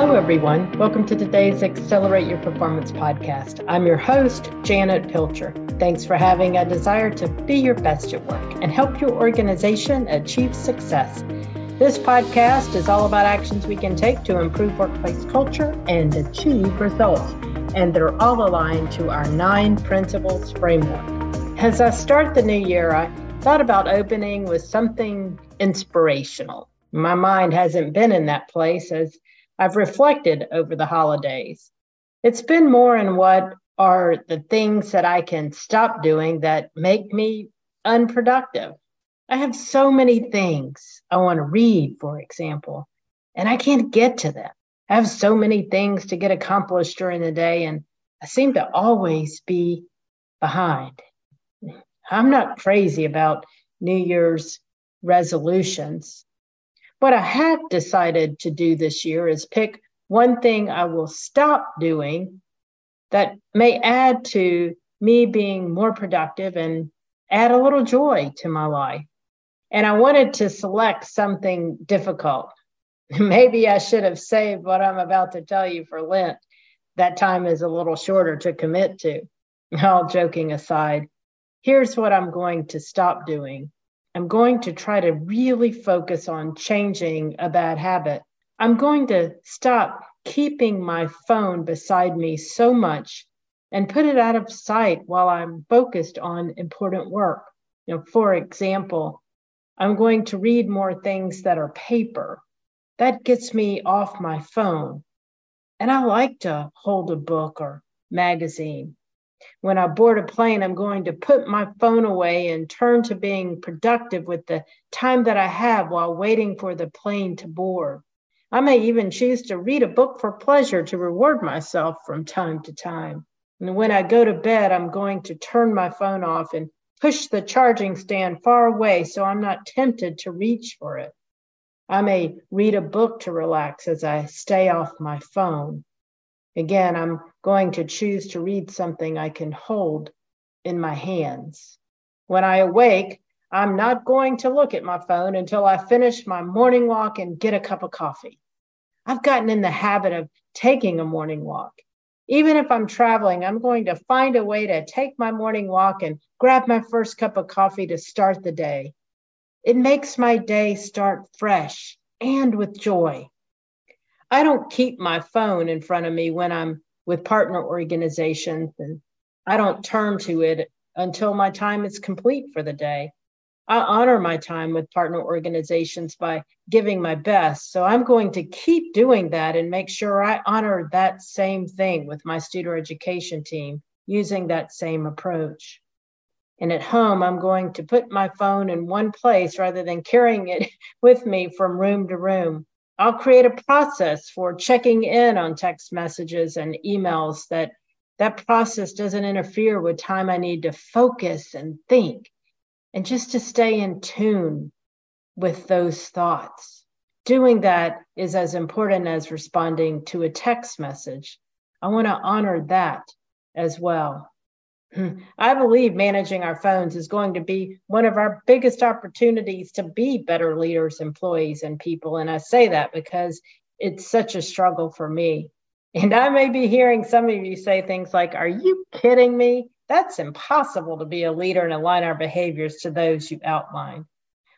Hello, everyone. Welcome to today's Accelerate Your Performance podcast. I'm your host, Janet Pilcher. Thanks for having a desire to be your best at work and help your organization achieve success. This podcast is all about actions we can take to improve workplace culture and achieve results, and they're all aligned to our nine principles framework. As I start the new year, I thought about opening with something inspirational. My mind hasn't been in that place as I've reflected over the holidays. It's been more in what are the things that I can stop doing that make me unproductive. I have so many things I want to read, for example, and I can't get to them. I have so many things to get accomplished during the day, and I seem to always be behind. I'm not crazy about New Year's resolutions. What I have decided to do this year is pick one thing I will stop doing that may add to me being more productive and add a little joy to my life. And I wanted to select something difficult. Maybe I should have saved what I'm about to tell you for Lent. That time is a little shorter to commit to. All joking aside, here's what I'm going to stop doing I'm going to try to really focus on changing a bad habit. I'm going to stop keeping my phone beside me so much and put it out of sight while I'm focused on important work. You know, for example, I'm going to read more things that are paper. That gets me off my phone. And I like to hold a book or magazine. When I board a plane, I'm going to put my phone away and turn to being productive with the time that I have while waiting for the plane to board. I may even choose to read a book for pleasure to reward myself from time to time. And when I go to bed, I'm going to turn my phone off and push the charging stand far away so I'm not tempted to reach for it. I may read a book to relax as I stay off my phone. Again, I'm going to choose to read something I can hold in my hands. When I awake, I'm not going to look at my phone until I finish my morning walk and get a cup of coffee. I've gotten in the habit of taking a morning walk. Even if I'm traveling, I'm going to find a way to take my morning walk and grab my first cup of coffee to start the day. It makes my day start fresh and with joy. I don't keep my phone in front of me when I'm with partner organizations and I don't turn to it until my time is complete for the day. I honor my time with partner organizations by giving my best. So I'm going to keep doing that and make sure I honor that same thing with my Studer education team using that same approach. And at home, I'm going to put my phone in one place rather than carrying it with me from room to room. I'll create a process for checking in on text messages and emails that that process doesn't interfere with time I need to focus and think and just to stay in tune with those thoughts. Doing that is as important as responding to a text message. I want to honor that as well. Hmm. I believe managing our phones is going to be one of our biggest opportunities to be better leaders, employees, and people. And I say that because it's such a struggle for me. And I may be hearing some of you say things like, Are you kidding me? That's impossible to be a leader and align our behaviors to those you outlined.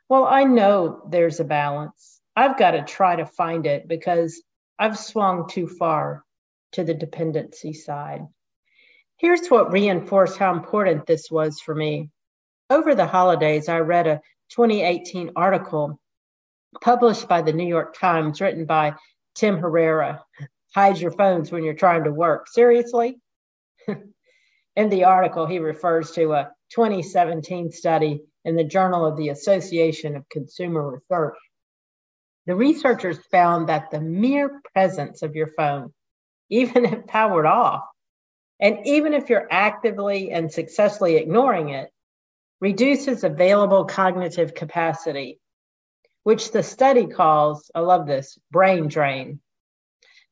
Well, I know there's a balance. I've got to try to find it because I've swung too far to the dependency side. Here's what reinforced how important this was for me. Over the holidays, I read a 2018 article published by the New York Times written by Tim Herrera. Hide your phones when you're trying to work. Seriously? in the article, he refers to a 2017 study in the Journal of the Association of Consumer Research. The researchers found that the mere presence of your phone, even if powered off, and even if you're actively and successfully ignoring it, reduces available cognitive capacity, which the study calls, I love this, brain drain.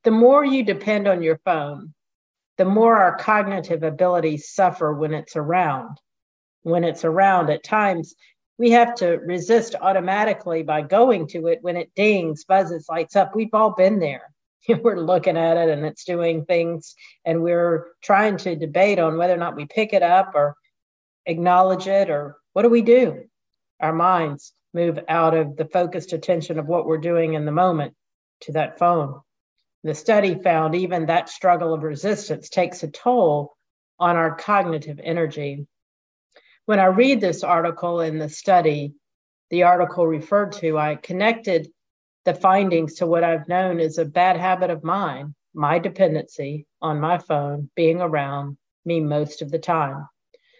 The more you depend on your phone, the more our cognitive abilities suffer when it's around. When it's around, at times, we have to resist automatically by going to it when it dings, buzzes, lights up. We've all been there. we're looking at it and it's doing things, and we're trying to debate on whether or not we pick it up or acknowledge it or what do we do? Our minds move out of the focused attention of what we're doing in the moment to that phone. The study found even that struggle of resistance takes a toll on our cognitive energy. When I read this article in the study, the article referred to, I connected the findings to what I've known is a bad habit of mine, my dependency on my phone being around me most of the time.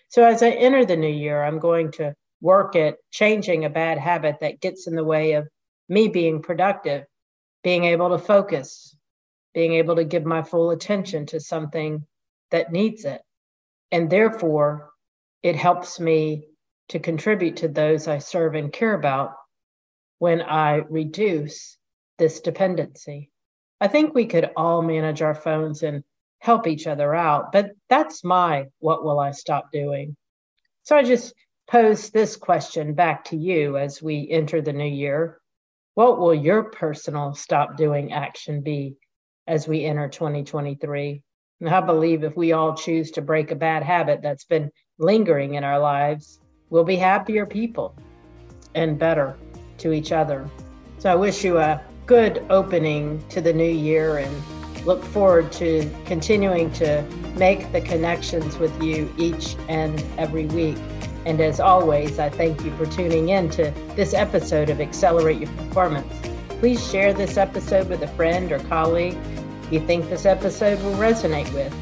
So as I enter the new year, I'm going to work at changing a bad habit that gets in the way of me being productive, being able to focus, being able to give my full attention to something that needs it. And therefore, it helps me to contribute to those I serve and care about when I reduce this dependency. I think we could all manage our phones and help each other out, but that's my what will I stop doing? So I just pose this question back to you as we enter the new year. What will your personal stop doing action be as we enter 2023? And I believe if we all choose to break a bad habit that's been lingering in our lives, we'll be happier people and better to each other. So I wish you a good opening to the new year and look forward to continuing to make the connections with you each and every week. And as always, I thank you for tuning in to this episode of Accelerate Your Performance. Please share this episode with a friend or colleague you think this episode will resonate with.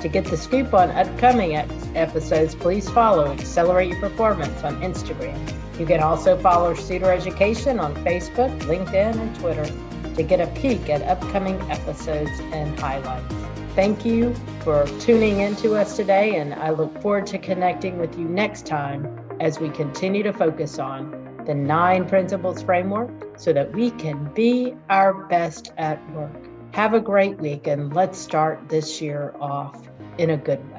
To get the scoop on upcoming episodes, please follow Accelerate Your Performance on Instagram. You can also follow Studer Education on Facebook, LinkedIn, and Twitter to get a peek at upcoming episodes and highlights. Thank you for tuning in to us today, and I look forward to connecting with you next time as we continue to focus on the nine principles framework so that we can be our best at work. Have a great week, and let's start this year off in a good way.